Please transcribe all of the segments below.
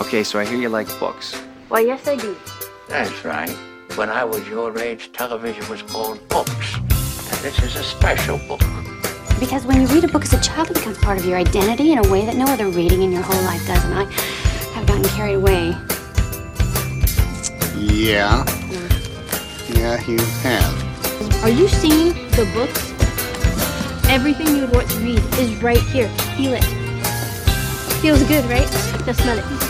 Okay, so I hear you like books. Why, yes, I do. That's right. When I was your age, television was called books. And this is a special book. Because when you read a book as a child, it becomes part of your identity in a way that no other reading in your whole life does. And I have gotten carried away. Yeah. Yeah, you have. Are you seeing the books? Everything you would want to read is right here. Feel it. Feels good, right? Now smell it.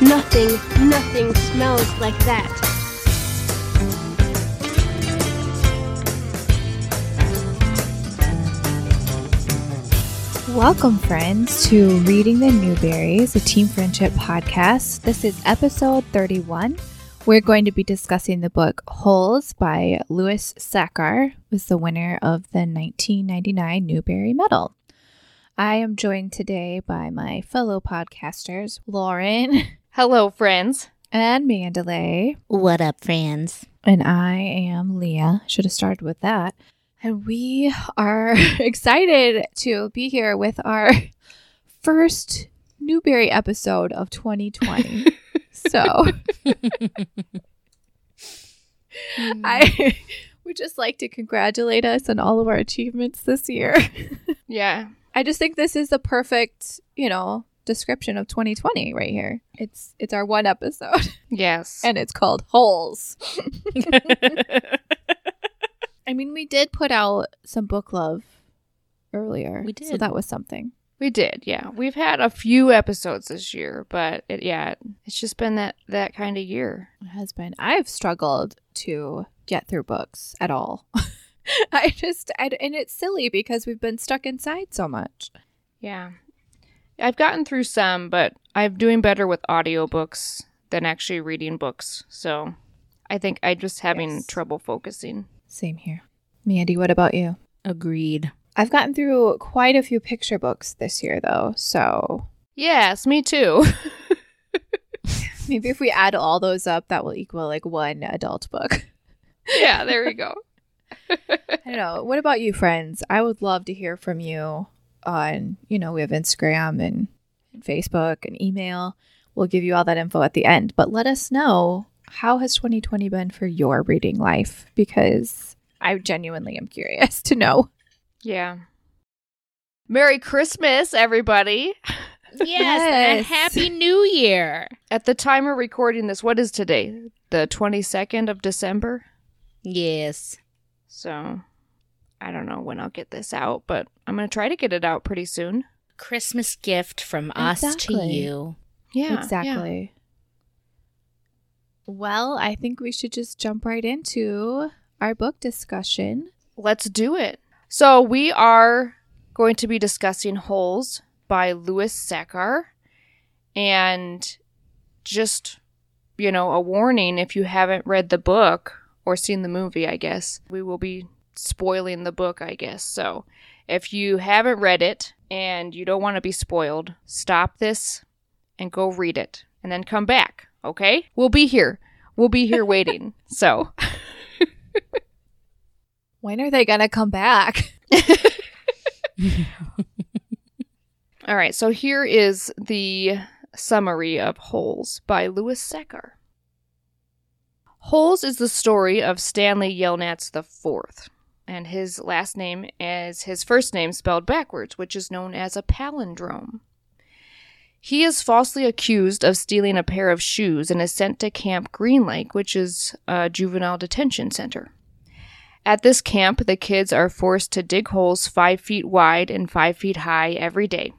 Nothing, nothing smells like that. Welcome, friends, to Reading the Newberries, a team friendship podcast. This is episode 31. We're going to be discussing the book Holes by Louis Sachar, was the winner of the 1999 Newbery Medal. I am joined today by my fellow podcasters, Lauren Hello, friends. and Mandalay, What up, friends? and I am Leah. Should have started with that. And we are excited to be here with our first Newbery episode of 2020. so hmm. I would just like to congratulate us on all of our achievements this year. Yeah. I just think this is the perfect, you know, description of 2020 right here. It's it's our one episode Yes. and it's called Holes. I mean, we did put out some book love earlier. We did. So that was something. we did, yeah. We've had a few episodes this year, but it, yeah, it's just been that that kind of year. It has been. I've struggled to get through books at all. I just, I, and it's silly because we've been stuck inside so much. Yeah. I've gotten through some, but I'm doing better with audiobooks than actually reading books. So I think I'm just having Yes. trouble focusing. Same here. Mandy, what about you? Agreed. I've gotten through quite a few picture books this year, though. So Yes, me too. maybe if we add all those up, that will equal like one adult book. yeah, there we go. I don't know. What about you, friends? I would love to hear from you on, you know, we have Instagram and, and Facebook and email. We'll give you all that info at the end. But let us know how has 2020 been for your reading life? Because I genuinely am curious to know. Yeah. Merry Christmas, everybody. Yes, Yes. and Happy New Year. At the time of recording this, what is today? The 22nd of December? Yes. So I don't know when I'll get this out, but I'm going to try to get it out pretty soon. Christmas gift from us to you. Yeah. yeah. exactly. Well, I think we should just jump right into our book discussion. Let's do it. So we are going to be discussing Holes by Louis Sachar. And just, you know, a warning if you haven't read the book or seen the movie, I guess, we will be spoiling the book, I guess. So if you haven't read it and you don't want to be spoiled, stop this and go read it and then come back, okay? We'll be here. We'll be here waiting. So. When are they going to come back? All right, so here is the summary of Holes by Louis Sachar. Holes is the story of Stanley Yelnats IV, and his last name is his first name spelled backwards, which is known as a palindrome. He is falsely accused of stealing a pair of shoes and is sent to Camp Green Lake, which is a juvenile detention center. At this camp, the kids are forced to dig holes five feet wide and five feet high every day.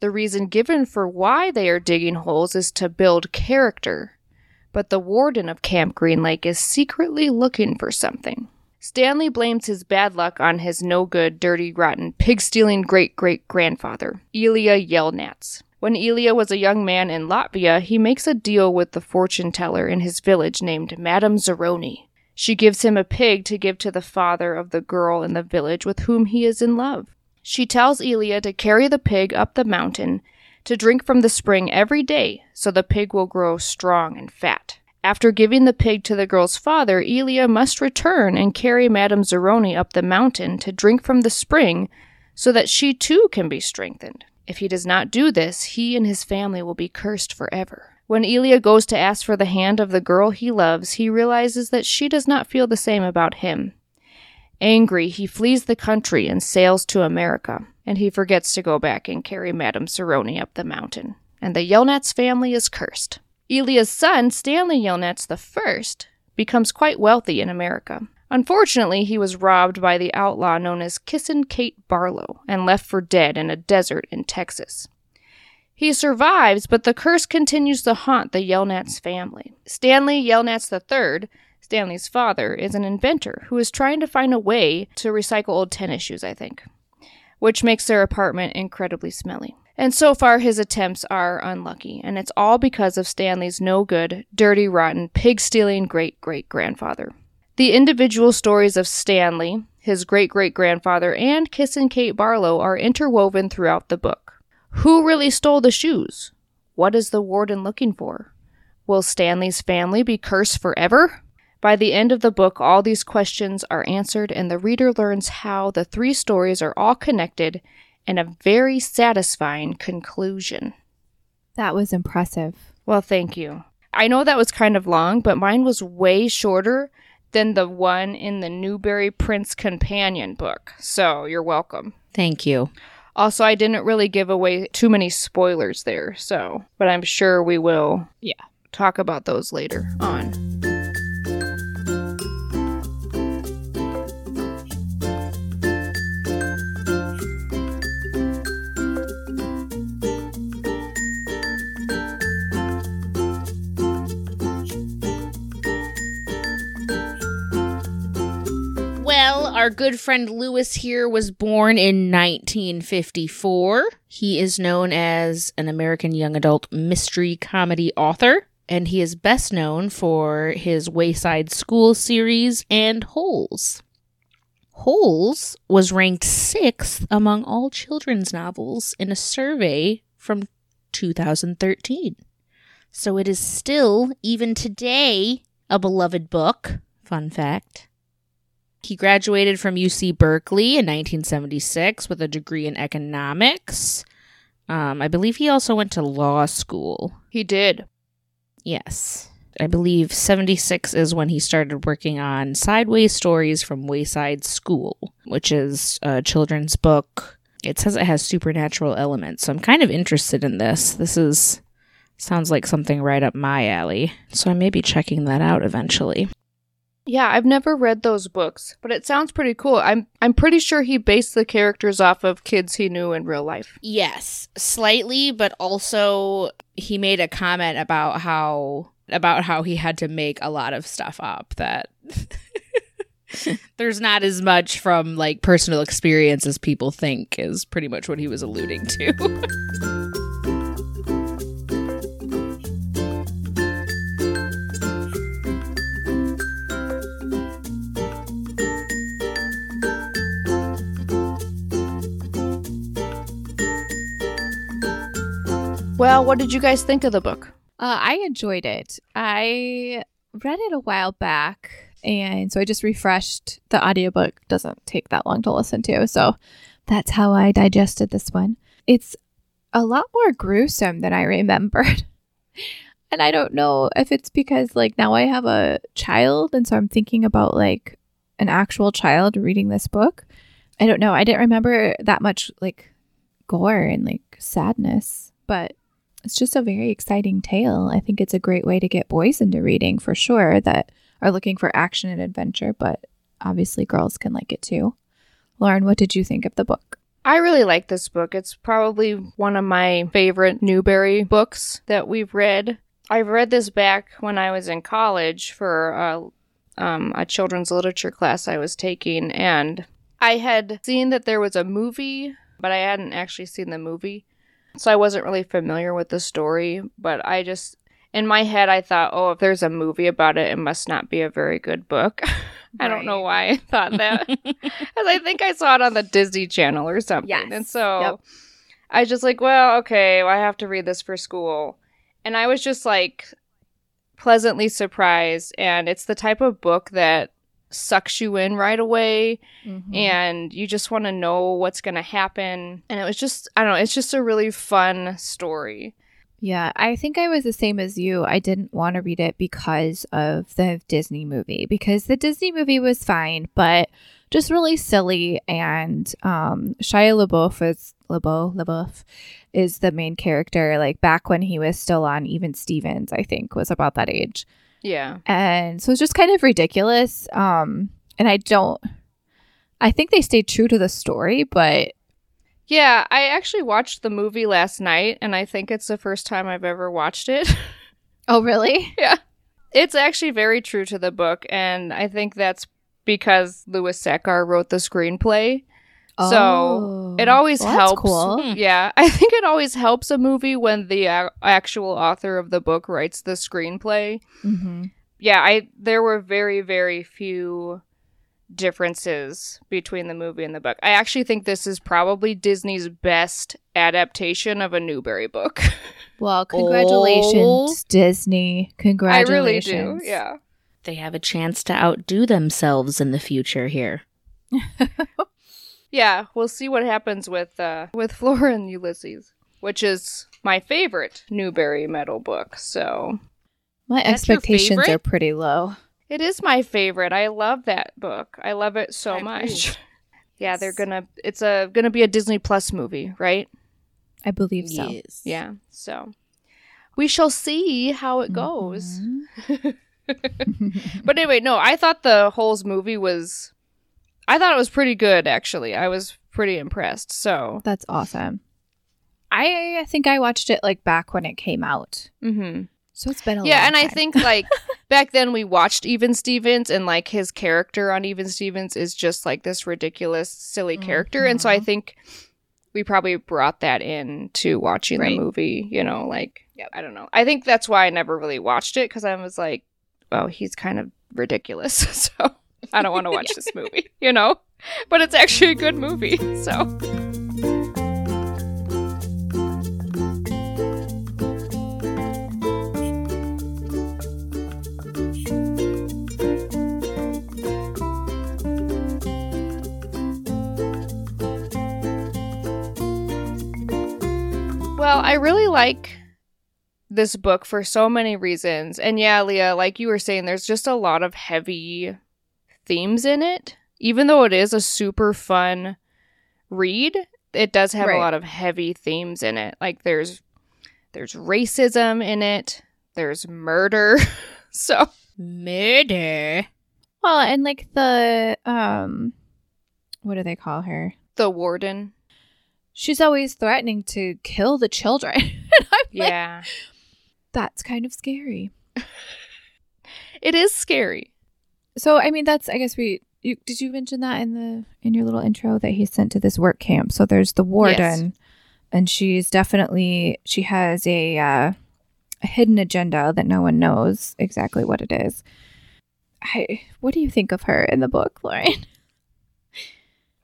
The reason given for why they are digging holes is to build character, but the warden of Camp Green Lake is secretly looking for something. Stanley blames his bad luck on his no good, dirty, rotten, pig stealing great great grandfather, Elya Yelnats. When Elya was a young man in Latvia, he makes a deal with the fortune teller in his village named Madame Zeroni. She gives him a pig to give to the father of the girl in the village with whom he is in love. She tells Elya to carry the pig up the mountain to drink from the spring every day so the pig will grow strong and fat. After giving the pig to the girl's father, Elya must return and carry Madame Zeroni up the mountain to drink from the spring so that she too can be strengthened. If he does not do this, he and his family will be cursed forever. When Elya goes to ask for the hand of the girl he loves, he realizes that she does not feel the same about him. Angry, he flees the country and sails to America, and he forgets to go back and carry Madame Zeroni up the mountain. And the Yelnats family is cursed. Elya's son, Stanley Yelnats I, becomes quite wealthy in America. Unfortunately, he was robbed by the outlaw known as Kissin Kate Barlow and left for dead in a desert in Texas. He survives, but the curse continues to haunt the Yelnats family. Stanley Yelnats III, Stanley's father, is an inventor who is trying to find a way to recycle old tennis shoes, I think, which makes their apartment incredibly smelly. And so far, his attempts are unlucky, and it's all because of Stanley's no good, dirty, rotten, pig stealing great great grandfather. The individual stories of Stanley, his great great grandfather, and Kissin Kate Barlow are interwoven throughout the book. Who really stole the shoes? What is the warden looking for? Will Stanley's family be cursed forever? By the end of the book, all these questions are answered, and the reader learns how the three stories are all connected in a very satisfying conclusion. That was impressive. Well, thank you. I know that was kind of long, but mine was way shorter than the one in the Newbery Prince Companion book. So you're welcome. Thank you. Also, I didn't really give away too many spoilers there, so, but I'm sure we will Yeah. talk about those later on. Our good friend Louis here was born in 1954. He is known as an American young adult mystery comedy author, and he is best known for his Wayside School series and Holes. Holes was ranked sixth among all children's novels in a survey from 2013. So it is still, even today, a beloved book. Fun fact. He graduated from UC Berkeley in 1976 with a degree in economics. Um, I believe he also went to law school. He did. Yes. I believe 76 is when he started working on Sideways Stories from Wayside School, which is a children's book. It says it has supernatural elements, so I'm kind of interested in this. This is sounds like something right up my alley. So I may be checking that out eventually. Yeah, I've never read those books, but it sounds pretty cool. I'm I'm pretty sure he based the characters off of kids he knew in real life. Yes, slightly, but also he made a comment about how about how he had to make a lot of stuff up that there's not as much from like personal experience as people think is pretty much what he was alluding to. Well, what did you guys think of the book? Uh, I enjoyed it. I read it a while back, and so I just refreshed. The audiobook doesn't take that long to listen to, so that's how I digested this one. It's a lot more gruesome than I remembered. and I don't know if it's because like now I have a child and so I'm thinking about like an actual child reading this book. I don't know. I didn't remember that much like gore and like sadness, but it's just a very exciting tale. I think it's a great way to get boys into reading for sure that are looking for action and adventure, but obviously girls can like it too. Lauren, what did you think of the book? I really like this book. It's probably one of my favorite Newbery books that we've read. I've read this back when I was in college for a, um, a children's literature class I was taking, and I had seen that there was a movie, but I hadn't actually seen the movie. So I wasn't really familiar with the story, but I just, in my head, I thought, oh, if there's a movie about it, it must not be a very good book. I don't know why I thought that. Because I think I saw it on the Disney Channel or something. Yes. And so Yep. I was just like, well, okay, well, I have to read this for school. And I was just like pleasantly surprised. And it's the type of book that sucks you in right away Mm-hmm. and you just want to know what's going to happen. And it was just, I don't know, it's just a really fun story. Yeah, I think I was the same as you. I didn't want to read it because of the Disney movie because the Disney movie was fine, but just really silly. And um, Shia LaBeouf is LaBeouf, LaBeouf is the main character. Like back when he was still on Even Stevens, I think was about that age, Yeah. and so it's just kind of ridiculous. Um, and I don't. I think they stayed true to the story, but Yeah, I actually watched the movie last night and I think it's the first time I've ever watched it. oh really? yeah. It's actually very true to the book and I think that's because Louis Sachar wrote the screenplay. So, it always Oh, Well, that's helps. cool. Yeah, I think it always helps a movie when the a- actual author of the book writes the screenplay. Mm-hmm. Yeah, I there were very very few differences between the movie and the book. I actually think this is probably Disney's best adaptation of a Newbery book. Well, congratulations, Oh. Disney. I really Congratulations. do. Yeah. They have a chance to outdo themselves in the future here. Yeah, we'll see what happens with uh with Flora and Ulysses, which is my favorite Newbery Medal book. So, My That's expectations are pretty low. It is my favorite. I love that book. I love it so I much. agree. yeah, they're gonna. It's a gonna be a Disney Plus movie, right? I believe so. Yes. Yeah. So we shall see how it goes. but anyway, no, I thought the Holes movie was. I thought it was pretty good. Actually, I was pretty impressed. So. That's awesome. I think I watched it like back when it came out. hmm So it's been a Yeah, long and I think like back then we watched Even Stevens and like his character on Even Stevens is just like this ridiculous, silly character. And so I think we probably brought that in to watching Right. the movie, you know, like I don't know. I think that's why I never really watched it because I was like, oh, he's kind of ridiculous. so I don't want to watch this movie, you know? But it's actually a good movie. So Well, I really like this book for so many reasons. And yeah, Leah, like you were saying, there's just a lot of heavy themes in it. Even though it is a super fun read, it does have Right. a lot of heavy themes in it. Like there's there's racism in it, there's murder. so Murder. well, and like the um, what do they call her? the warden. She's always threatening to kill the children. and I'm like, Yeah. that's kind of scary. It is scary. So I mean, that's I guess we. You, did you mention that in the in your little intro that he's sent to this work camp? So there's the warden, and she's definitely she has a uh, a hidden agenda that no one knows exactly what it is. I, what do you think of her in the book, Lauren?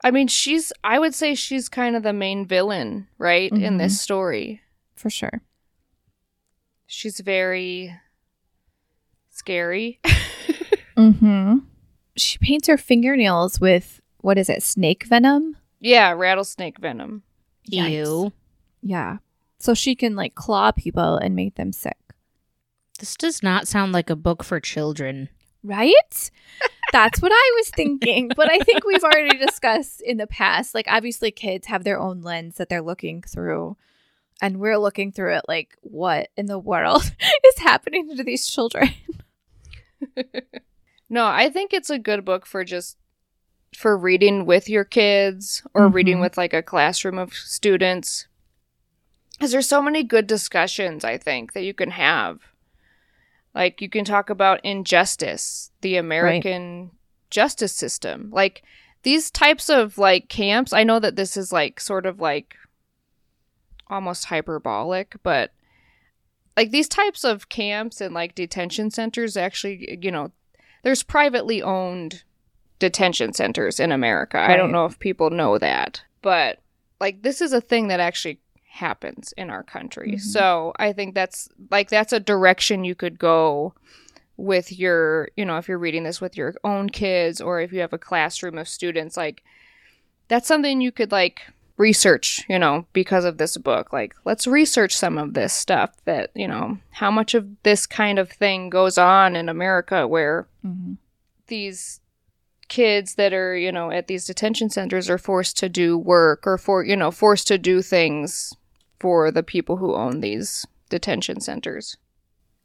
I mean, she's I would say she's kind of the main villain, right, in this story. For sure. She's very scary. Mm-hmm. She paints her fingernails with what is it, snake venom? yeah, rattlesnake venom. Yikes. Ew. Yeah. So she can like claw people and make them sick. This does not sound like a book for children. Right? That's what I was thinking. But I think we've already discussed in the past. Like, obviously, kids have their own lens that they're looking through. And we're looking through it like, what in the world is happening to these children? No, I think it's a good book for just for reading with your kids or reading Mhm. with like a classroom of students. Cuz there's so many good discussions I think that you can have. Like you can talk about injustice, the American justice system. Like these types of like camps, I know that this is like sort of like almost hyperbolic, but like these types of camps and like detention centers actually, you know, there's privately owned detention centers in America. I don't know if people know that, but like this is a thing that actually happens in our country. Mhm. So I think that's like that's a direction you could go with your, you know, if you're reading this with your own kids or if you have a classroom of students, like that's something you could like research, you know, because of this book. Like, let's research some of this stuff that, you know, how much of this kind of thing goes on in America where Mm-hmm. these kids that are, you know, at these detention centers are forced to do work or for, you know, forced to do things for the people who own these detention centers.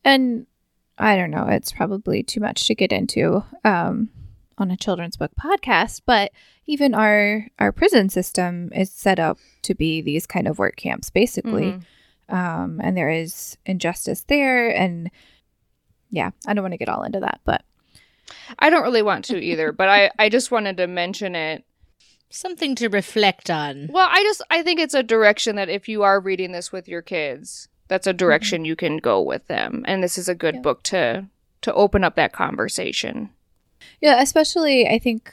And I don't know, it's probably too much to get into um, on a children's book podcast, but even our our prison system is set up to be these kind of work camps, basically. Mhm. Um, and there is injustice there, and yeah, I don't want to get all into that, but I don't really want to either, but I, I just wanted to mention it. Something to reflect on. Well, I just I think it's a direction that if you are reading this with your kids, that's a direction you can go with them. And this is a good Yeah. book to to open up that conversation. Yeah, especially I think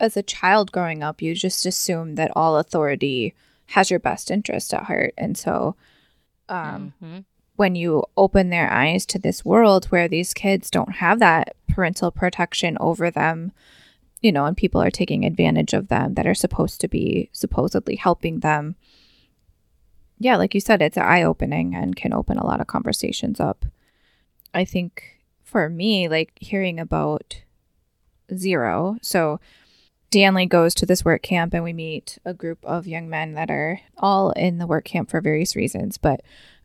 as a child growing up, you just assume that all authority has your best interest at heart, and so um, Mhm. when you open their eyes to this world where these kids don't have that parental protection over them, you know, and people are taking advantage of them that are supposed to be supposedly helping them. Yeah, like you said, it's eye opening and can open a lot of conversations up. I think for me, like hearing about Zero, so Stanley goes to this work camp and we meet a group of young men that are all in the work camp for various reasons, but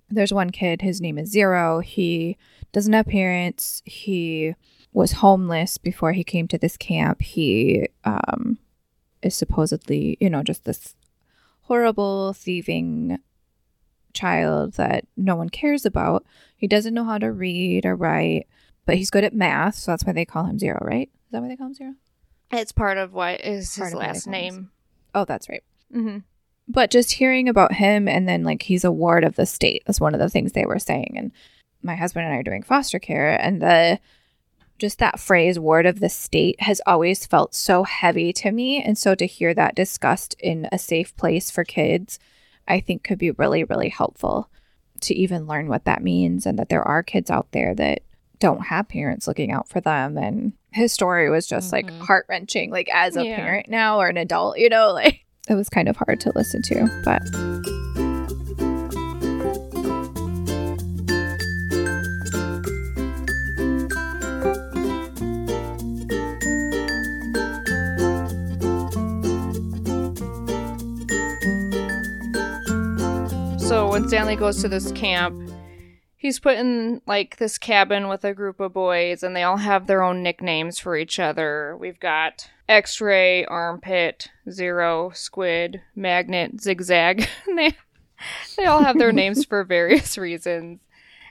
there's one kid, his name is Zero. He doesn't have parents. He was homeless before he came to this camp. He um, is supposedly, you know, just this horrible, thieving child that no one cares about. He doesn't know how to read or write, but he's good at math. So that's why they call him Zero, right? Is that why they call him Zero? It's part of what is his of why they last name. Oh, that's right. hmm but just hearing about him and then like he's a ward of the state is one of the things they were saying and my husband and i are doing foster care and the just that phrase ward of the state has always felt so heavy to me and so to hear that discussed in a safe place for kids i think could be really really helpful to even learn what that means and that there are kids out there that don't have parents looking out for them and his story was just like Mhm. heart-wrenching like as a Yeah. parent now or an adult you know like it was kind of hard to listen to but So when Stanley goes to this camp, he's put in like this cabin with a group of boys, and they all have their own nicknames for each other. We've got X ray, armpit, zero, squid, magnet, zigzag. They they all have their names for various reasons.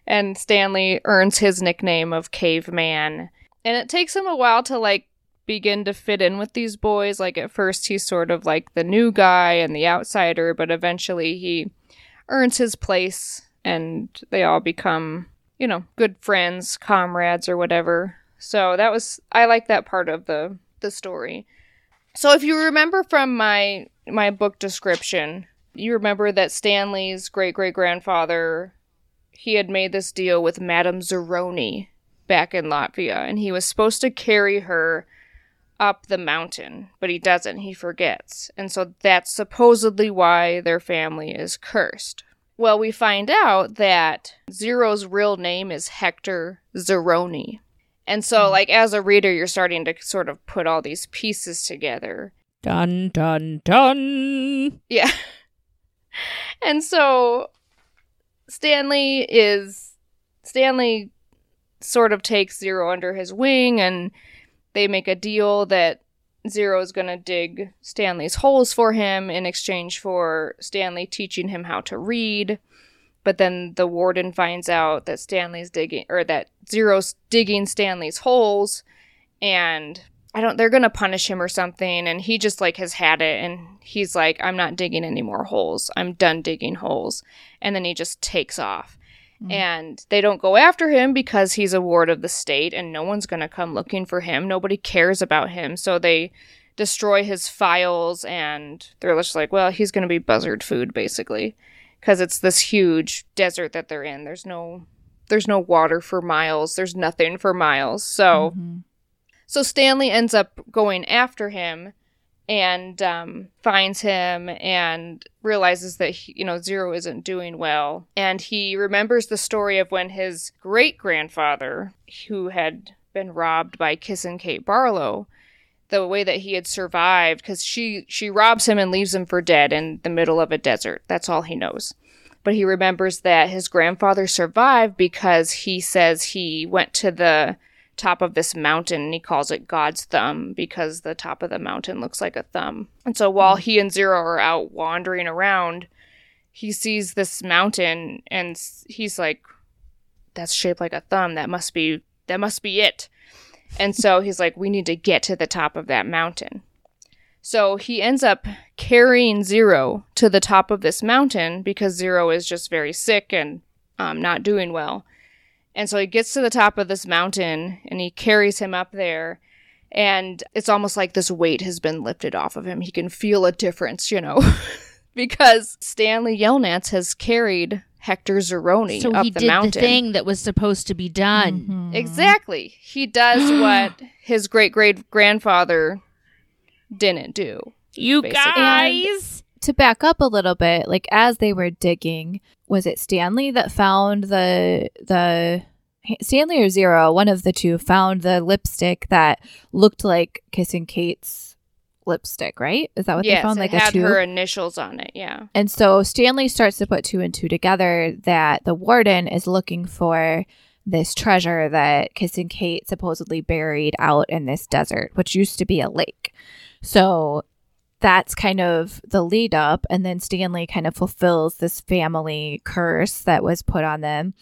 And Stanley earns his nickname of caveman. And it takes him a while to like begin to fit in with these boys. Like at first he's sort of like the new guy and the outsider, but eventually he earns his place and they all become, you know, good friends, comrades or whatever. So that was I like that part of the the story. So if you remember from my my book description, you remember that Stanley's great great grandfather he had made this deal with Madame Zeroni back in Latvia and he was supposed to carry her up the mountain, but he doesn't. He forgets. And so that's supposedly why their family is cursed. Well, we find out that Zero's real name is Hector Zeroni. And so, hmm. like, as a reader, you're starting to sort of put all these pieces together. Dun dun dun. Yeah. and so Stanley is Stanley sort of takes Zero under his wing and they make a deal that Zero is going to dig Stanley's holes for him in exchange for Stanley teaching him how to read. But then the warden finds out that Stanley's digging or that Zero's digging Stanley's holes and I don't they're going to punish him or something and he just like has had it and he's like I'm not digging any more holes. I'm done digging holes. And then he just takes off. And they don't go after him because he's a ward of the state and no one's going to come looking for him. Nobody cares about him. So they destroy his files and they're just like, well, he's going to be buzzard food basically because it's this huge desert that they're in. There's no there's no water for miles. There's nothing for miles. So Mhm. so Stanley ends up going after him and um, finds him and realizes that he, you know Zero isn't doing well. And he remembers the story of when his great grandfather, who had been robbed by Kissin' Kate Barlow, the way that he had survived because she she robs him and leaves him for dead in the middle of a desert. That's all he knows. But he remembers that his grandfather survived because he says he went to the top of this mountain and he calls it God's thumb because the top of the mountain looks like a thumb. And so while he and Zero are out wandering around, he sees this mountain and he's like that's shaped like a thumb. That must be that must be it. And so he's like we need to get to the top of that mountain. So he ends up carrying Zero to the top of this mountain because Zero is just very sick and um, not doing well. And so he gets to the top of this mountain and he carries him up there. And it's almost like this weight has been lifted off of him. He can feel a difference, you know, because Stanley Yelnats has carried Hector Zeroni So up he the did mountain. the thing that was supposed to be done. Mhm. Exactly. He does what his great great grandfather didn't do. You Basically. guys. To back up a little bit, like as they were digging, was it Stanley that found the the Stanley or Zero, one of the two, found the lipstick that looked like Kissing Kate's lipstick, right? Is that what yes, they found? it Like had a tube? her initials on it. Yeah. And so Stanley starts to put two and two together that the warden is looking for this treasure that Kissing Kate supposedly buried out in this desert, which used to be a lake. So that's kind of the lead up. And then Stanley kind of fulfills this family curse that was put on them.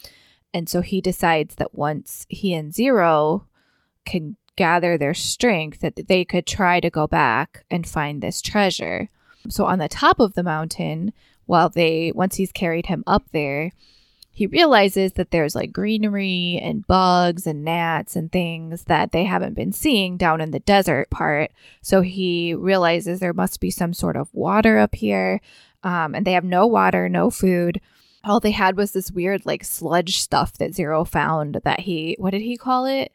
And so he decides that once he and Zero can gather their strength, that they could try to go back and find this treasure. So on the top of the mountain, while they once he's carried him up there, he realizes that there's like greenery and bugs and gnats and things that they haven't been seeing down in the desert part. So he realizes there must be some sort of water up here. Um, and they have no water, no food. All they had was this weird like sludge stuff that Zero found that he what did he call it?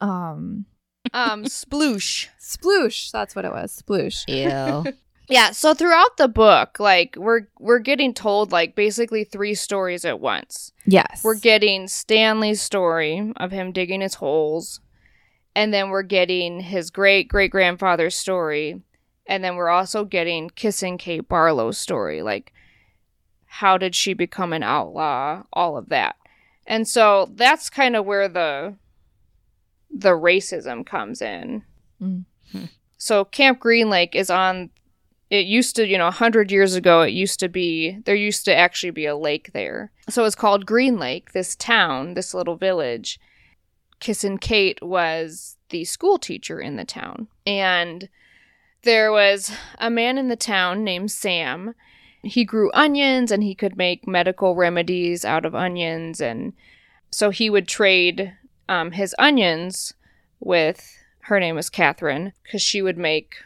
Um Um, sploosh. sploosh. That's what it was. Sploosh. Ew. Yeah, so throughout the book, like we're we're getting told like basically three stories at once. Yes. We're getting Stanley's story of him digging his holes, and then we're getting his great great grandfather's story, and then we're also getting kissing Kate Barlow's story, like how did she become an outlaw, all of that. And so that's kind of where the the racism comes in. Mm. So Camp Green Lake is on it used to, you know, 100 years ago, it used to be, there used to actually be a lake there. So it's called Green Lake, this town, this little village. Kissin' Kate was the school teacher in the town. And there was a man in the town named Sam. He grew onions and he could make medical remedies out of onions. And so he would trade um, his onions with, her name was Catherine, because she would make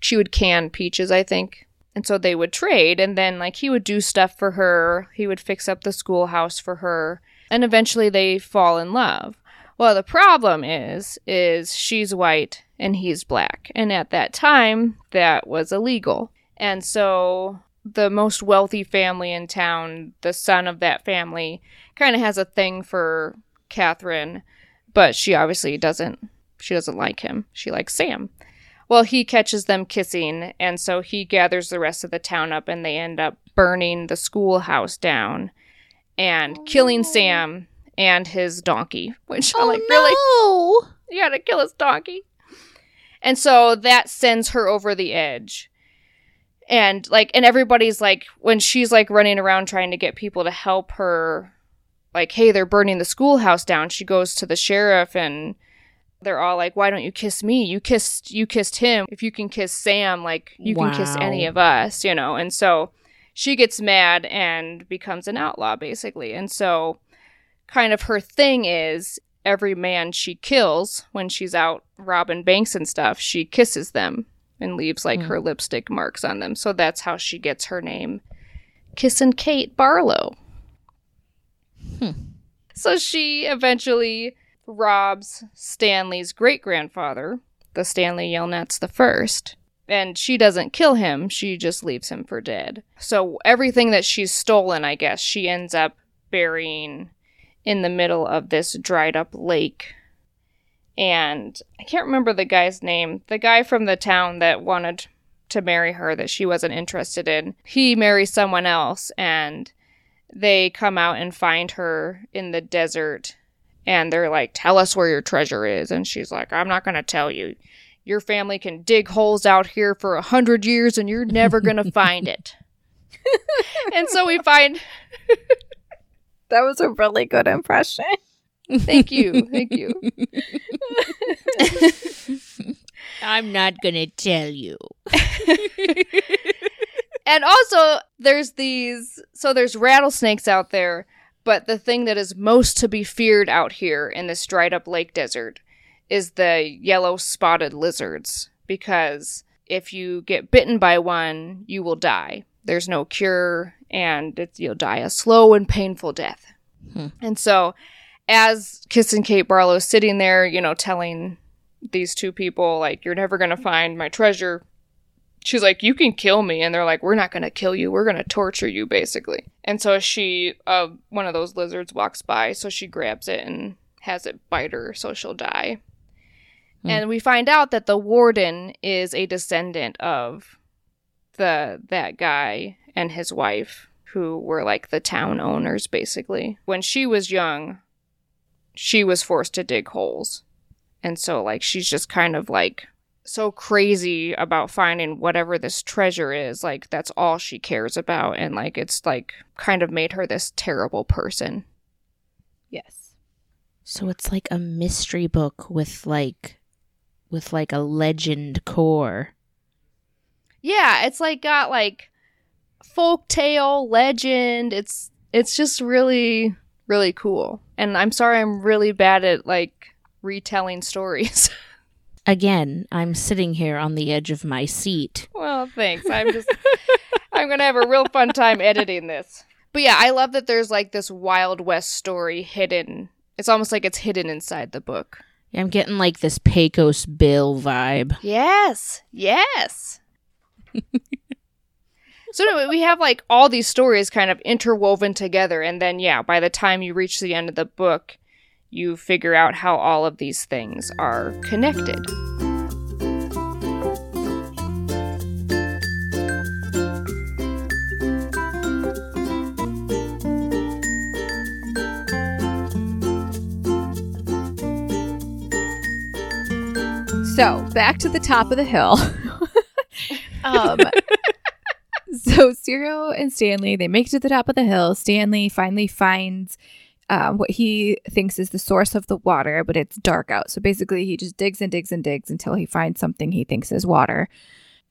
she would can peaches, I think. And so they would trade and then like he would do stuff for her. He would fix up the schoolhouse for her. And eventually they fall in love. Well, the problem is is she's white and he's black. And at that time, that was illegal. And so the most wealthy family in town, the son of that family, kind of has a thing for Catherine, but she obviously doesn't she doesn't like him. She likes Sam. Well, he catches them kissing, and so he gathers the rest of the town up, and they end up burning the schoolhouse down and oh, killing Sam and his donkey. Which oh, I'm like, really? Oh, You gotta kill his donkey. And so that sends her over the edge. And like, and everybody's like, when she's like running around trying to get people to help her, like, hey, they're burning the schoolhouse down. She goes to the sheriff and they're all like, why don't you kiss me? You kissed, you kissed him. If you can kiss Sam, like, you can kiss any of us, you know? And so she gets mad and becomes an outlaw, basically. And so kind of her thing is every man she kills when she's out robbing banks and stuff, she kisses them and leaves like Hmm. her lipstick marks on them. So that's how she gets her name, Kissin' Kate Barlow. Hmm. so she eventually robs Stanley's great grandfather, the Stanley Yelnats the first. And she doesn't kill him, she just leaves him for dead. So everything that she's stolen, I guess, she ends up burying in the middle of this dried up lake. And I can't remember the guy's name. The guy from the town that wanted to marry her that she wasn't interested in. He marries someone else and they come out and find her in the desert and they're like, Tell us where your treasure is. And she's like, I'm not going to tell you. Your family can dig holes out here for a hundred years and you're never going to find it. and so we find. That was a really good impression. Thank you. Thank you. I'm not gonna tell you. and also, there's these. So there's rattlesnakes out there, but the thing that is most to be feared out here in this dried up lake desert is the yellow spotted lizards. Because if you get bitten by one, you will die. There's no cure, and you'll die a slow and painful death. Hmm. And so, as Kissin' Kate Barlow sitting there, you know, telling these two people, like, you're never going to find my treasure, she's like, you can kill me. And they're like, we're not going to kill you. We're going to torture you, basically. And so she, uh, one of those lizards walks by, so she grabs it and has it bite her, so she'll die. Hmm. And we find out that the warden is a descendant of the that guy and his wife who were like the town owners basically. When she was young, she was forced to dig holes. And so like she's just kind of like so crazy about finding whatever this treasure is. Like that's all she cares about and like it's like kind of made her this terrible person. Yes. So it's like a mystery book with like with like a legend core. Yeah, it's like got like folk tale, legend. It's it's just really really cool. And I'm sorry I'm really bad at like retelling stories. Again, I'm sitting here on the edge of my seat. well, thanks. I'm just I'm going to have a real fun time editing this. But yeah, I love that there's like this Wild West story hidden. It's almost like it's hidden inside the book. I'm getting like this Pecos Bill vibe. Yes. Yes. so anyway, we have like all these stories kind of interwoven together and then yeah, by the time you reach the end of the book, you figure out how all of these things are connected. So back to the top of the hill. um, so Zero and Stanley they make it to the top of the hill. Stanley finally finds um, what he thinks is the source of the water, but it's dark out. So basically, he just digs and digs and digs until he finds something he thinks is water.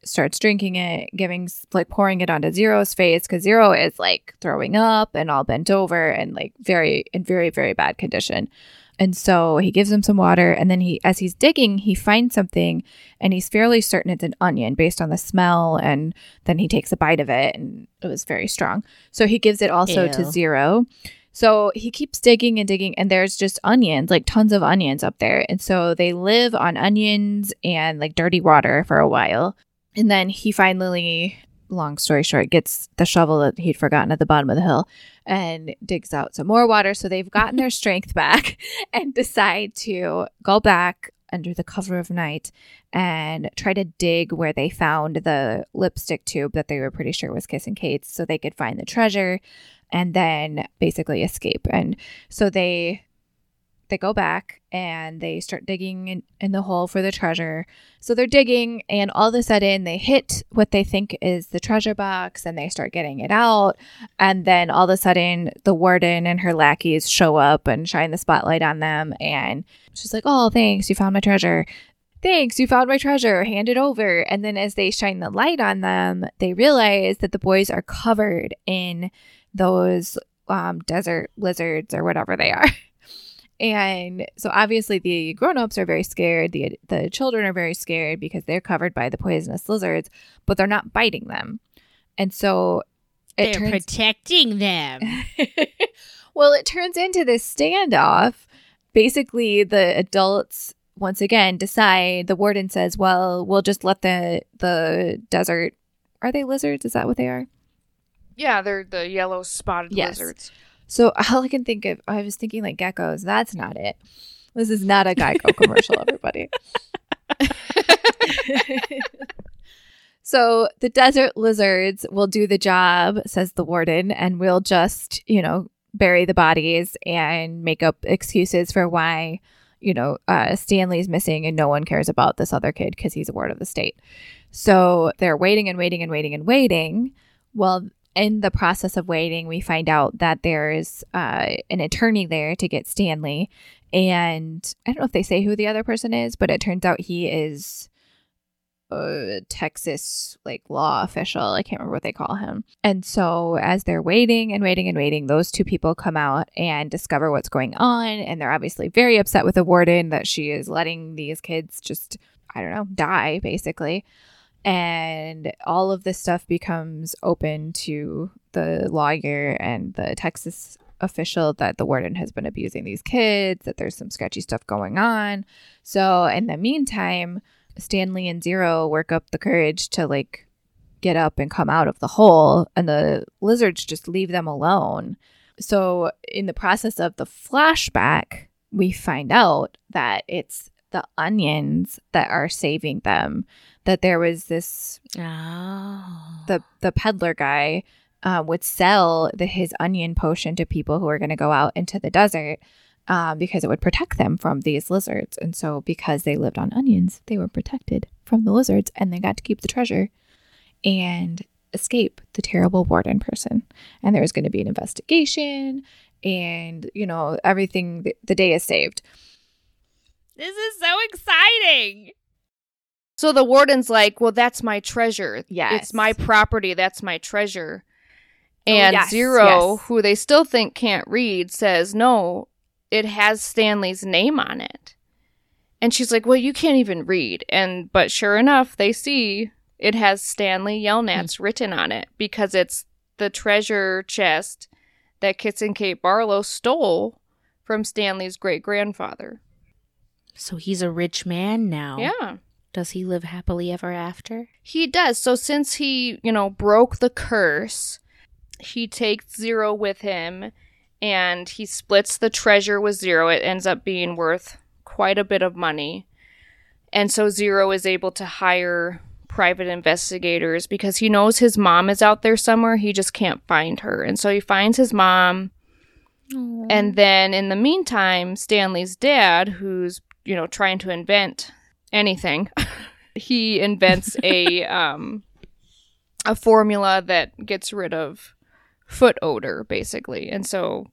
Starts drinking it, giving like pouring it onto Zero's face because Zero is like throwing up and all bent over and like very in very very bad condition. And so he gives him some water, and then he, as he's digging, he finds something, and he's fairly certain it's an onion based on the smell. And then he takes a bite of it, and it was very strong. So he gives it also to Zero. So he keeps digging and digging, and there's just onions, like tons of onions up there. And so they live on onions and like dirty water for a while. And then he finally, long story short, gets the shovel that he'd forgotten at the bottom of the hill and digs out some more water. So they've gotten their strength back and decide to go back under the cover of night and try to dig where they found the lipstick tube that they were pretty sure was Kissin' Kate's so they could find the treasure and then basically escape. And so they they go back and they start digging in, in the hole for the treasure. So they're digging, and all of a sudden they hit what they think is the treasure box and they start getting it out. And then all of a sudden, the warden and her lackeys show up and shine the spotlight on them. And she's like, Oh, thanks, you found my treasure. Thanks, you found my treasure. Hand it over. And then as they shine the light on them, they realize that the boys are covered in those um, desert lizards or whatever they are. And so obviously the grown-ups are very scared. The the children are very scared because they're covered by the poisonous lizards, but they're not biting them. And so it They're turns protecting them. well, it turns into this standoff. Basically, the adults once again decide the warden says, "Well, we'll just let the the desert are they lizards? Is that what they are?" Yeah, they're the yellow spotted Yes. lizards. So all I can think of, I was thinking like geckos. That's not it. This is not a Geico commercial, everybody. so the desert lizards will do the job, says the warden, and we'll just, you know, bury the bodies and make up excuses for why, you know, uh, Stanley's missing and no one cares about this other kid because he's a ward of the state. So they're waiting and waiting and waiting and waiting. Well, in the process of waiting, we find out that there's uh, an attorney there to get Stanley. And I don't know if they say who the other person is, but it turns out he is a Texas like law official. I can't remember what they call him. And so as they're waiting and waiting and waiting, those two people come out and discover what's going on. And they're obviously very upset with the warden that she is letting these kids just, I don't know, die basically and all of this stuff becomes open to the lawyer and the Texas official that the warden has been abusing these kids, that there's some sketchy stuff going on. So, in the meantime, Stanley and Zero work up the courage to like get up and come out of the hole, and the lizards just leave them alone. So, in the process of the flashback, we find out that it's the onions that are saving them that there was this Oh. the the peddler guy uh, would sell the, his onion potion to people who are going to go out into the desert um, because it would protect them from these lizards. And so, because they lived on onions, they were protected from the lizards, and they got to keep the treasure and escape the terrible warden person. And there was going to be an investigation, and you know everything. The, the day is saved. This is so exciting. So the warden's like, "Well, that's my treasure. Yes. it's my property. That's my treasure." Oh, And yes, Zero, yes. who they still think can't read, says, "No, it has Stanley's name on it." And she's like, "Well, you can't even read." And but sure enough, they see it has Stanley Yelnats mm. written on it because it's the treasure chest that Kissin' Kate Barlow stole from Stanley's great grandfather. So he's a rich man now. Yeah. Does he live happily ever after? He does. So since he, you know, broke the curse, he takes Zero with him and he splits the treasure with Zero. It ends up being worth quite a bit of money. And so Zero is able to hire private investigators because he knows his mom is out there somewhere. He just can't find her. And so he finds his mom. And then in the meantime, Stanley's dad, who's, you know, trying to invent anything, he invents a um a formula that gets rid of foot odor basically. And so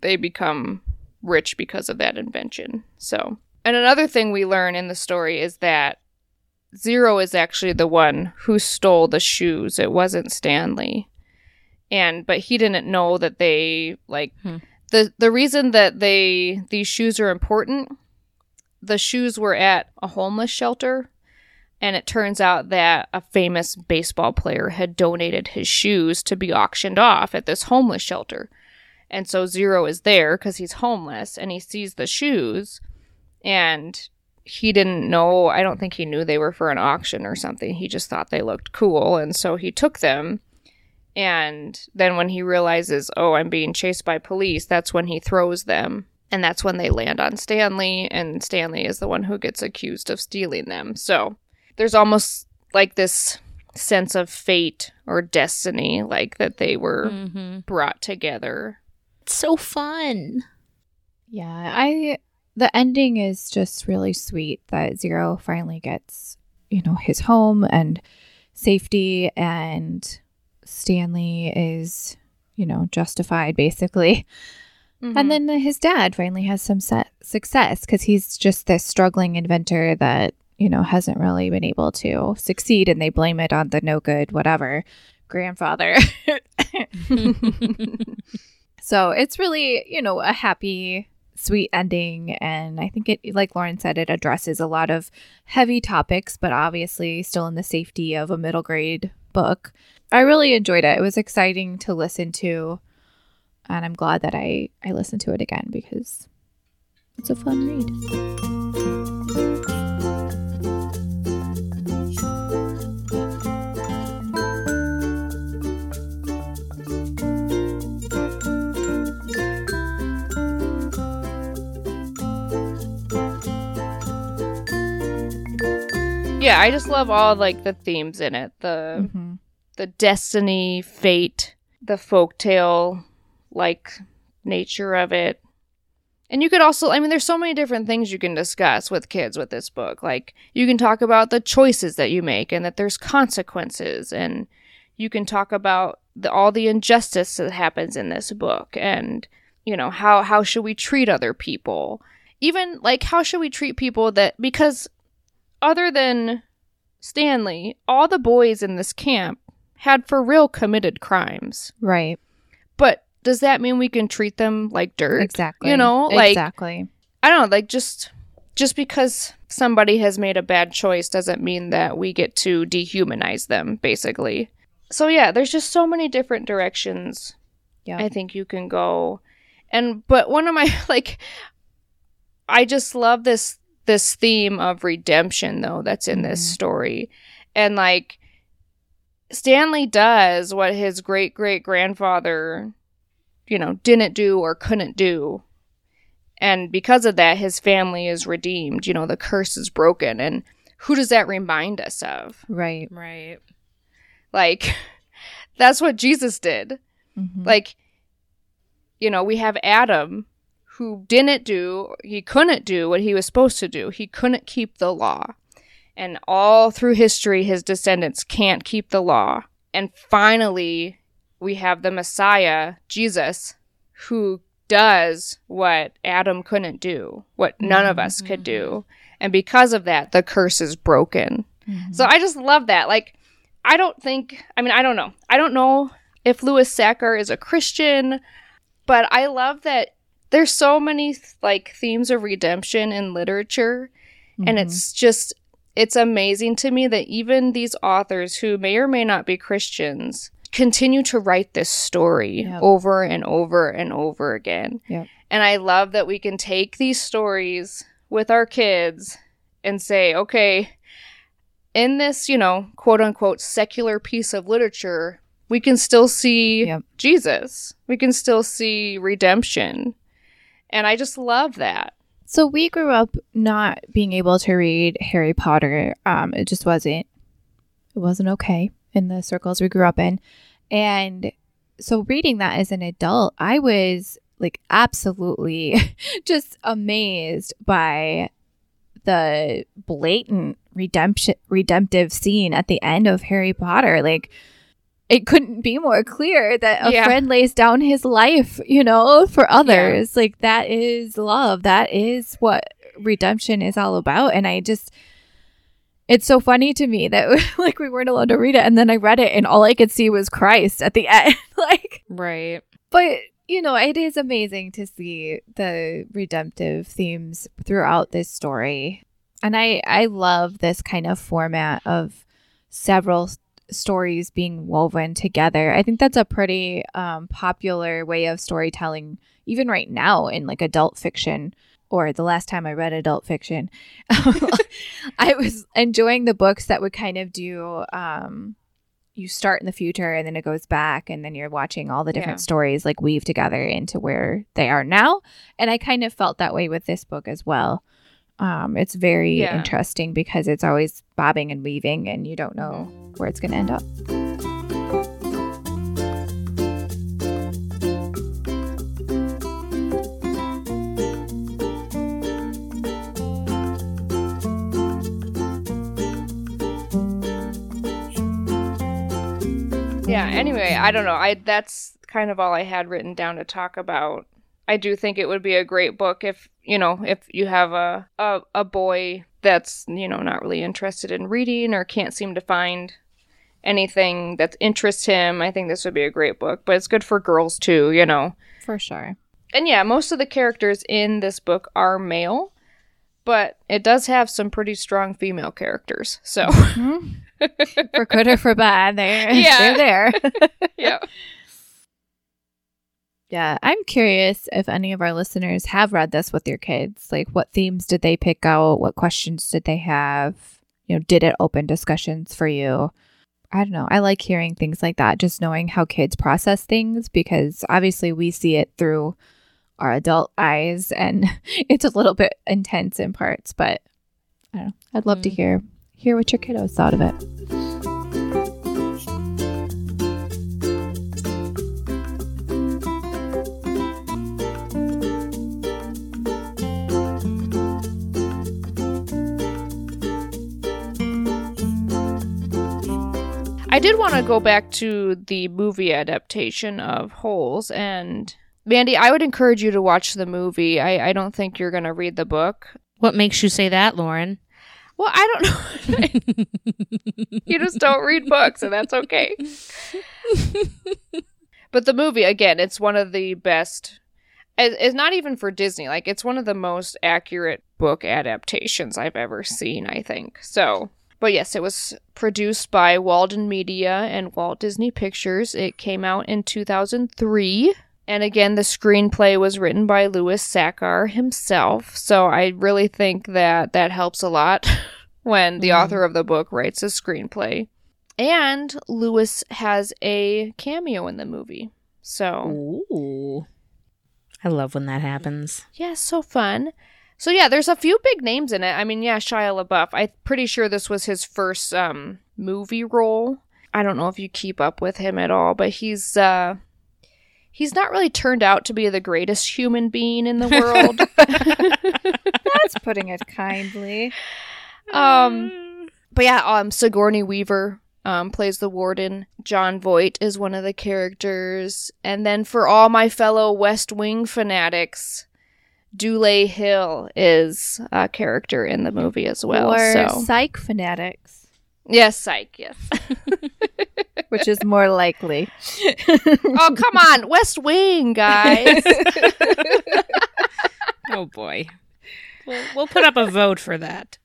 they become rich because of that invention. So, and another thing we learn in the story is that Zero is actually the one who stole the shoes. It wasn't Stanley. And but he didn't know that they like Hmm. the the reason that they these shoes are important the shoes were at a homeless shelter and it turns out that a famous baseball player had donated his shoes to be auctioned off at this homeless shelter. And so zero is there because he's homeless and he sees the shoes and he didn't know i don't think he knew they were for an auction or something. He just thought they looked cool and so he took them. And then when he realizes oh i'm being chased by police that's when he throws them and that's when they land on Stanley, and Stanley is the one who gets accused of stealing them. So there's almost like this sense of fate or destiny, like that they were Mm-hmm. brought together. It's so fun. Yeah, I the ending is just really sweet that Zero finally gets, you know, his home and safety and Stanley is, you know, justified basically. Mm-hmm. And then his dad finally has some set success cuz he's just this struggling inventor that, you know, hasn't really been able to succeed and they blame it on the no good whatever grandfather. So it's really, you know, a happy, sweet ending. And I think it, like Lauren said, it addresses a lot of heavy topics, but obviously still in the safety of a middle grade book. I really enjoyed it. It was exciting to listen to. And I'm glad that I I listened to it again because it's a fun read. Yeah, I just love all like the themes in it. The Mm-hmm. the destiny, fate, the folktale like nature of it. And you could also I mean there's so many different things you can discuss with kids with this book. Like you can talk about the choices that you make and that there's consequences and you can talk about the, all the injustice that happens in this book and you know how how should we treat other people? Even like how should we treat people that because other than Stanley, all the boys in this camp had for real committed crimes. Right. Does that mean we can treat them like dirt? Exactly. You know, like exactly. I don't know, like just just because somebody has made a bad choice doesn't mean that we get to dehumanize them, basically. So yeah, there's just so many different directions Yeah. I think you can go. And but one of my like I just love this this theme of redemption though that's in this Mhm. story. And like Stanley does what his great great grandfather you know didn't do or couldn't do. And because of that his family is redeemed, you know, the curse is broken and who does that remind us of? Right. Right. Like that's what Jesus did. Mhm. Like, you know, we have Adam who didn't do, he couldn't do what he was supposed to do. He couldn't keep the law. And all through history, his descendants can't keep the law. And finally, we have the Messiah, Jesus, who does what Adam couldn't do, what none of us could do. And because of that, the curse is broken. Mhm. So I just love that. Like, I don't think, I mean, I don't know. I don't know if Louis Sachar is a Christian, but I love that there's so many like themes of redemption in literature. And Mhm. it's just, it's amazing to me that even these authors who may or may not be Christians continue to write this story Yep. over and over and over again. Yep. And I love that we can take these stories with our kids and say, okay, in this, you know, quote unquote secular piece of literature, we can still see Yep. Jesus. We can still see redemption. And I just love that. So we grew up not being able to read Harry Potter. Um, it just wasn't. It wasn't okay in the circles we grew up in, and so reading that as an adult, I was like absolutely just amazed by the blatant redemption redemptive scene at the end of Harry Potter. Like it couldn't be more clear that a Yeah. friend lays down his life, you know, for others. Like that is love. That is what redemption is all about. And I just it's so funny to me that like we weren't allowed to read it and then I read it and all I could see was Christ at the end. like Right. but you know, it is amazing to see the redemptive themes throughout this story. And I I love this kind of format of several stories being woven together. I think that's a pretty um, popular way of storytelling even right now in like adult fiction or the last time I read adult fiction. I was enjoying the books that would kind of do um you start in the future and then it goes back and then you're watching all the different Yeah. stories like weave together into where they are now and i kind of felt that way with this book as well um, it's very Yeah. interesting because it's always bobbing and weaving and you don't know where it's going to end up Yeah, anyway, I don't know. I that's kind of all I had written down to talk about. I do think it would be a great book if, you know, if you have a a, a boy that's, you know, not really interested in reading or can't seem to find anything that interests him. I think this would be a great book, but it's good for girls too, you know. for sure And yeah, most of the characters in this book are male, but it does have some pretty strong female characters. So, for good or for bad they're, Yeah. they're there yeah. Yeah, I'm curious if any of our listeners have read this with your kids. Like, what themes did they pick out? What questions did they have? You know, did it open discussions for you? I don't know. I like hearing things like that, just knowing how kids process things because obviously we see it through our adult eyes and it's a little bit intense in parts, but I don't know. I'd love to Mm. hear hear what your kiddos thought of it. I did want to go back to the movie adaptation of Holes, and Mandy, I would encourage you to watch the movie. I, I don't think you're going to read the book. What makes you say that, Lauren? Well, I don't know. you just don't read books, and that's okay. but the movie, again, it's one of the best. It's not even for Disney. Like, it's one of the most accurate book adaptations I've ever seen, I think. So, but yes, it was produced by Walden Media and Walt Disney Pictures. It came out in 2003. And again, the screenplay was written by Louis Sachar himself. So I really think that that helps a lot when the Mhm. author of the book writes a screenplay. And Louis has a cameo in the movie. So, Ooh. I love when that happens. yeah, so fun. So yeah, there's a few big names in it. I mean, yeah, Shia LaBeouf. I'm pretty sure this was his first um movie role. I don't know if you keep up with him at all, but he's uh he's not really turned out to be the greatest human being in the world. That's putting it kindly. um but yeah, um Sigourney Weaver um plays the warden. Jon Voight is one of the characters. And then for all my fellow West Wing fanatics, Dule Hill is a character in the movie as well. or so psych fanatics, yes, psych, yes. which is more likely. oh come on, West Wing, guys. Oh boy. We'll, we'll put up a vote for that.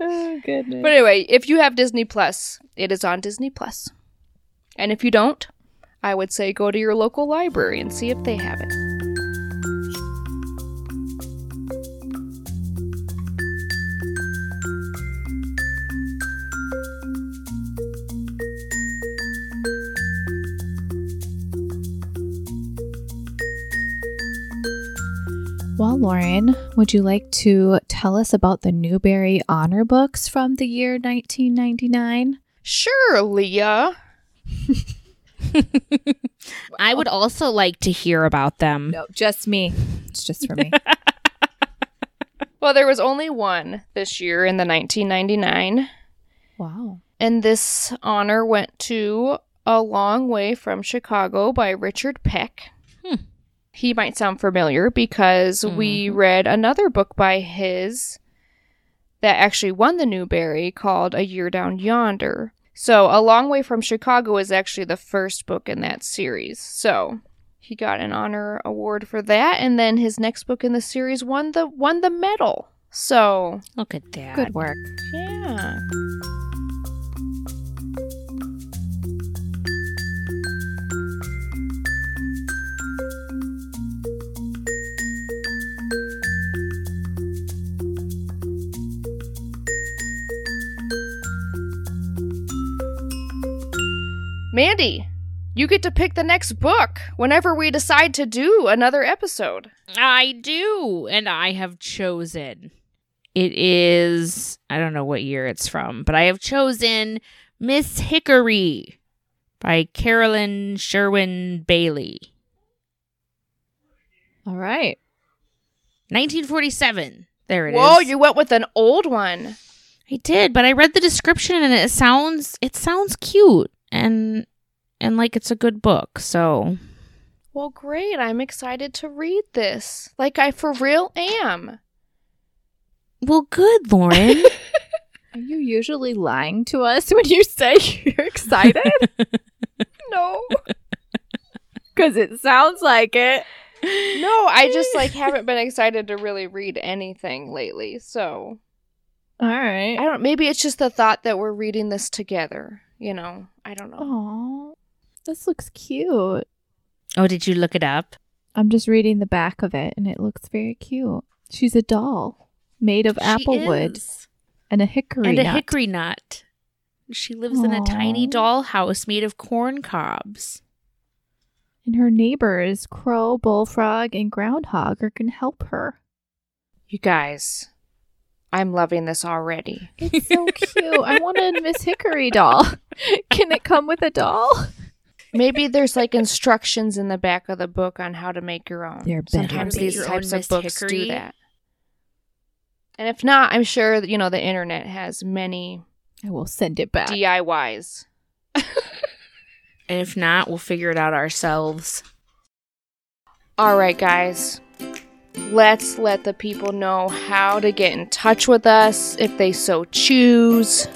oh goodness. but anyway, if you have Disney Plus, it is on Disney Plus. And if you don't, I would say go to your local library and see if they have it. Well, Lauren, would you like to tell us about the Newbery Honor Books from the year 1999? Sure, Leah. I would also like to hear about them. No, just me. It's just for me. Well, there was only one this year in the 1999, wow. and this honor went to A Long Way from Chicago by Richard Peck. Hmm. He might sound familiar because we mm-hmm. read another book by his that actually won the Newbery called A Year Down Yonder. So, A Long Way from Chicago is actually the first book in that series. So, he got an honor award for that and then his next book in the series won the won the medal. So, Look at that. Good work. yeah. Mandy, you get to pick the next book whenever we decide to do another episode. I do, and I have chosen. It is I don't know what year it's from, but I have chosen Miss Hickory by Carolyn Sherwin Bailey. All right. 1947. There it is. Whoa, you went with an old one. I did, but I read the description and it sounds it sounds cute and and like it's a good book. So Well, great. I'm excited to read this. Like I for real am. well, good, Lauren. Are you usually lying to us when you say you're excited? No. Because it sounds like it. No, I just like haven't been excited to really read anything lately. So, All right. I don't maybe it's just the thought that we're reading this together, you know. I don't know. Oh. This looks cute. Oh, did you look it up? I'm just reading the back of it and it looks very cute. She's a doll made of She apple wood and a hickory and a nut. hickory nut. She lives in a tiny Aw. doll house made of corn cobs. And her neighbors, crow, bullfrog, and groundhog, are going to help her. You guys, I'm loving this already. It's so cute. I want a Miss Hickory doll. Can it come with a doll? Maybe there's like instructions in the back of the book on how to make your own. There better Sometimes be. these Your own types of Miss books Hickory. do that. And if not, I'm sure that, you know the internet has many I will send it back. DIYs. And if not, we'll figure it out ourselves. All right, guys. Let's let the people know how to get in touch with us if they so choose.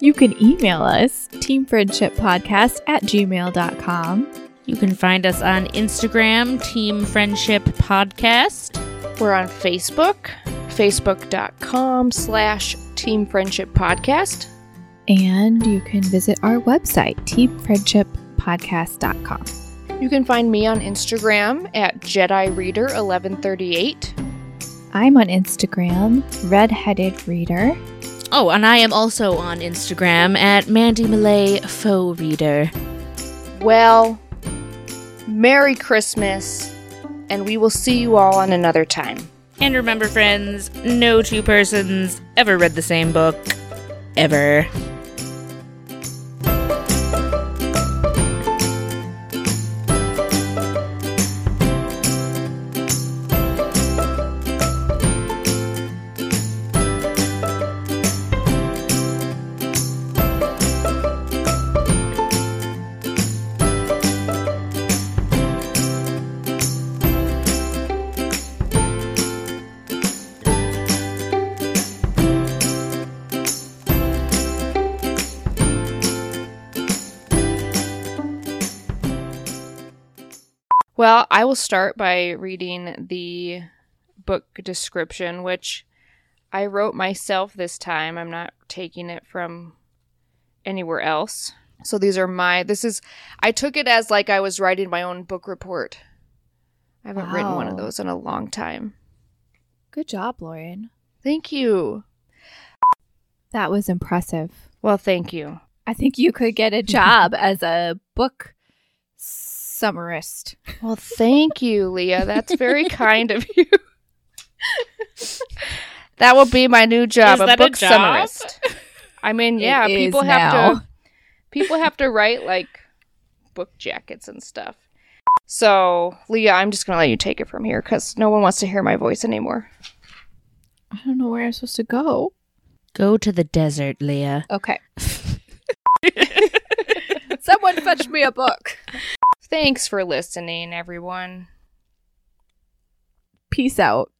You can email us, teamfriendshippodcast at gmail.com. You can find us on Instagram, Team Friendship Podcast. We're on Facebook, facebook.com slash Team Friendship Podcast. And you can visit our website, teamfriendshippodcast.com. You can find me on Instagram at Jedi Reader 1138. I'm on Instagram, redheaded reader. Oh, and I am also on Instagram at Mandy Malay Faux Reader. Well, Merry Christmas, and we will see you all on another time. And remember, friends, no two persons ever read the same book. Ever. Well, I will start by reading the book description, which I wrote myself this time. I'm not taking it from anywhere else. So these are my, this is, I took it as like I was writing my own book report. I haven't written one of those in a long time. Good job, Lauren. Thank you. That was impressive. Well, thank you. I think you could get a job as a book summarist. Well, thank you, Leah. That's very kind of you. that will be my new job, Is a that a book job? summarist. I mean, yeah, It is people have now. to people have to write like book jackets and stuff. So, Leah, I'm just going to let you take it from here cuz no one wants to hear my voice anymore. I don't know where I'm supposed to go. Go to the desert, Leah. Okay. Someone fetch me a book. Thanks for listening, everyone. Peace out.